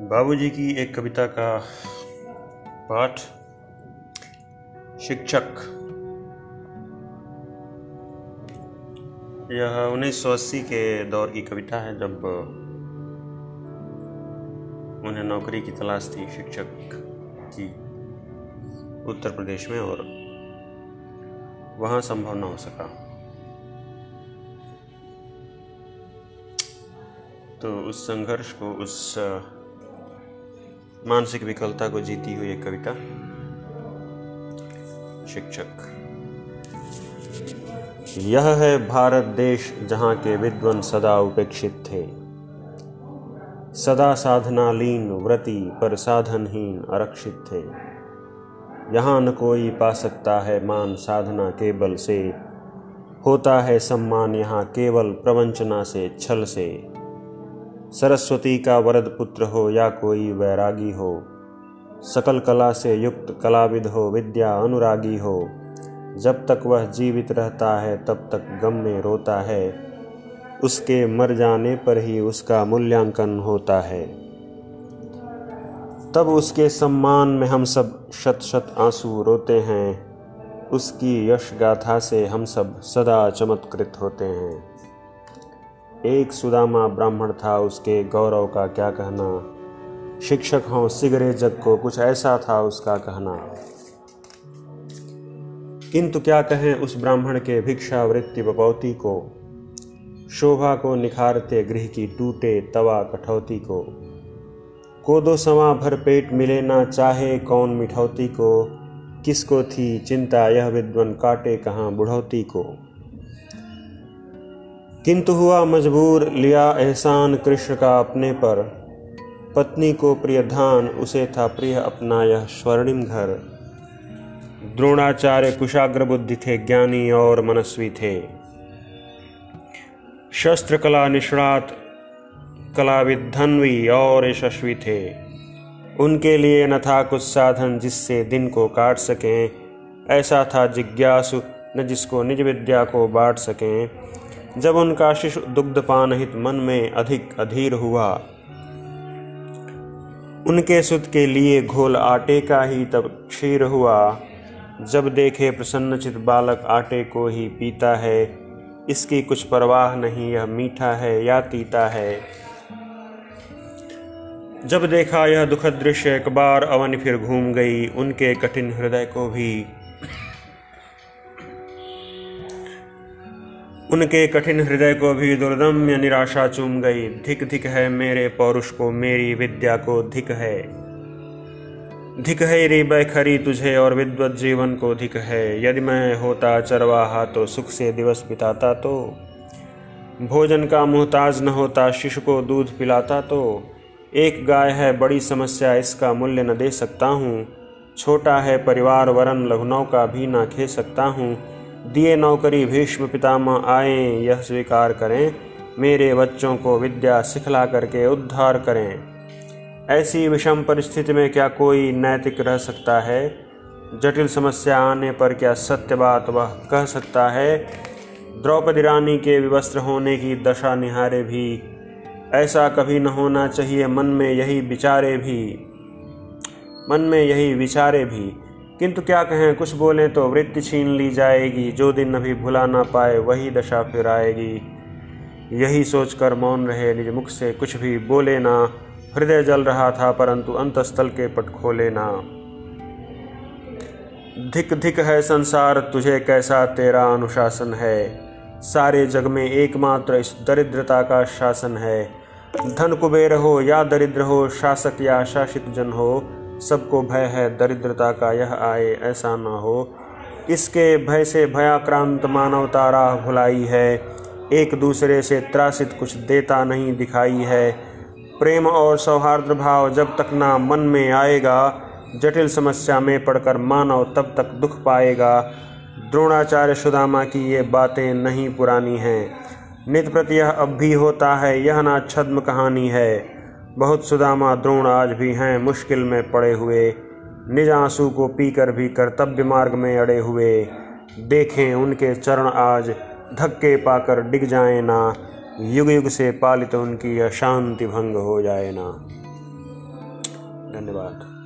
बाबूजी की एक कविता का पाठ, शिक्षक। यह 1980 के दौर की कविता है, जब उन्हें नौकरी की तलाश थी शिक्षक की उत्तर प्रदेश में और वहाँ संभव न हो सका। तो उस संघर्ष को, उस मानसिक विकलता को जीती हुई एक कविता। शिक्षक। यह है भारत देश जहाँ के विद्वन सदा उपेक्षित थे। सदा साधना लीन व्रति पर साधनहीन आरक्षित थे। यहाँ न कोई पा सकता है मान साधना के बल से। होता है सम्मान यहाँ केवल प्रवंचना से, छल से। सरस्वती का वरद पुत्र हो या कोई वैरागी हो, सकल कला से युक्त कलाविद हो, विद्या अनुरागी हो, जब तक वह जीवित रहता है, तब तक गम में रोता है। उसके मर जाने पर ही उसका मूल्यांकन होता है। तब उसके सम्मान में हम सब शत शत आँसू रोते हैं। उसकी यश गाथा से हम सब सदा चमत्कृत होते हैं। एक सुदामा ब्राह्मण था, उसके गौरव का क्या कहना? शिक्षक हों सिगरे जग को कुछ ऐसा था उसका कहना। किंतु क्या कहें उस ब्राह्मण के भिक्षा वृत्ति बपौती को? शोभा को निखारते गृह की टूटे तवा कठौती को। कोदो समा भर पेट मिले ना चाहे कौन मिठौती को। किसको थी चिंता, यह विद्वन काटे कहाँ बुढ़ौती को? किंतु हुआ मजबूर लिया एहसान कृष्ण का अपने पर। पत्नी को प्रिय धान, उसे था प्रिय अपना यह स्वर्णिम घर। द्रोणाचार्य कुशाग्र बुद्धि थे, ज्ञानी और मनस्वी थे। शस्त्र कला निष्णात, कलाविद धनवी और यशस्वी थे। उनके लिए न था कुछ साधन जिससे दिन को काट सकें। ऐसा था जिज्ञासु, न जिसको निज विद्या को बांट सकें। जब उनका शिशु दुग्धपान हित मन में अधिक अधीर हुआ, उनके सुत के लिए घोल आटे का ही तब क्षीर हुआ। जब देखे प्रसन्नचित बालक आटे को ही पीता है, इसकी कुछ परवाह नहीं, यह मीठा है या तीता है। जब देखा यह दुखद दृश्य, एक बार अवन फिर घूम गई, उनके कठिन हृदय को भी उनके कठिन हृदय को भी दुर्दम्य निराशा चूम गई। धिक धिक है मेरे पौरुष को, मेरी विद्या को, धिक है। धिक है रे बैखरी तुझे और विद्वत जीवन को, धिक है। यदि मैं होता चरवाहा तो सुख से दिवस बिताता तो। भोजन का मोहताज न होता, शिशु को दूध पिलाता तो। एक गाय है, बड़ी समस्या, इसका मूल्य न दे सकता हूँ। छोटा है, परिवार वरन लखनऊ का भी ना खे सकता हूँ। दिए नौकरी भीष्म पितामह आए, यह स्वीकार करें, मेरे बच्चों को विद्या सिखला करके उद्धार करें। ऐसी विषम परिस्थिति में क्या कोई नैतिक रह सकता है? जटिल समस्या आने पर क्या सत्य बात वह कह सकता है? द्रौपदी रानी के विवस्त्र होने की दशा निहारे भी, ऐसा कभी न होना चाहिए मन में यही विचारे भी। मन में यही विचारे भी। किंतु क्या कहें, कुछ बोले तो वृत्ति छीन ली जाएगी, जो दिन अभी भुला ना पाए, वही दशा फिर आएगी। यही सोचकर मौन रहे निज मुख से, कुछ भी बोले ना। हृदय जल रहा था, परंतु अंतस्थल के पट खोले ना। धिक धिक है संसार, तुझे कैसा तेरा अनुशासन है? सारे जग में एकमात्र इस दरिद्रता का शासन है। धन कुबेर हो या दरिद्र हो, शासक या शासित जन हो सबको भय है, दरिद्रता का यह आए ऐसा न हो। इसके भय से भयाक्रांत मानवता राह भुलाई है। एक दूसरे से त्रासित कुछ देता नहीं दिखाई है। प्रेम और सौहार्द भाव जब तक ना मन में आएगा, जटिल समस्या में पड़कर मानव तब तक दुख पाएगा। द्रोणाचार्य सुदामा की ये बातें नहीं पुरानी हैं। नित प्रति यह अब भी होता है, यह ना छद्म कहानी है। बहुत सुदामा द्रोण आज भी हैं मुश्किल में पड़े हुए। निज आँसू को पीकर भी कर्तव्य मार्ग में अड़े हुए। देखें उनके चरण आज, धक्के पाकर डिग जाए ना। युग युग से पालित उनकी अशांति भंग हो जाए ना। धन्यवाद।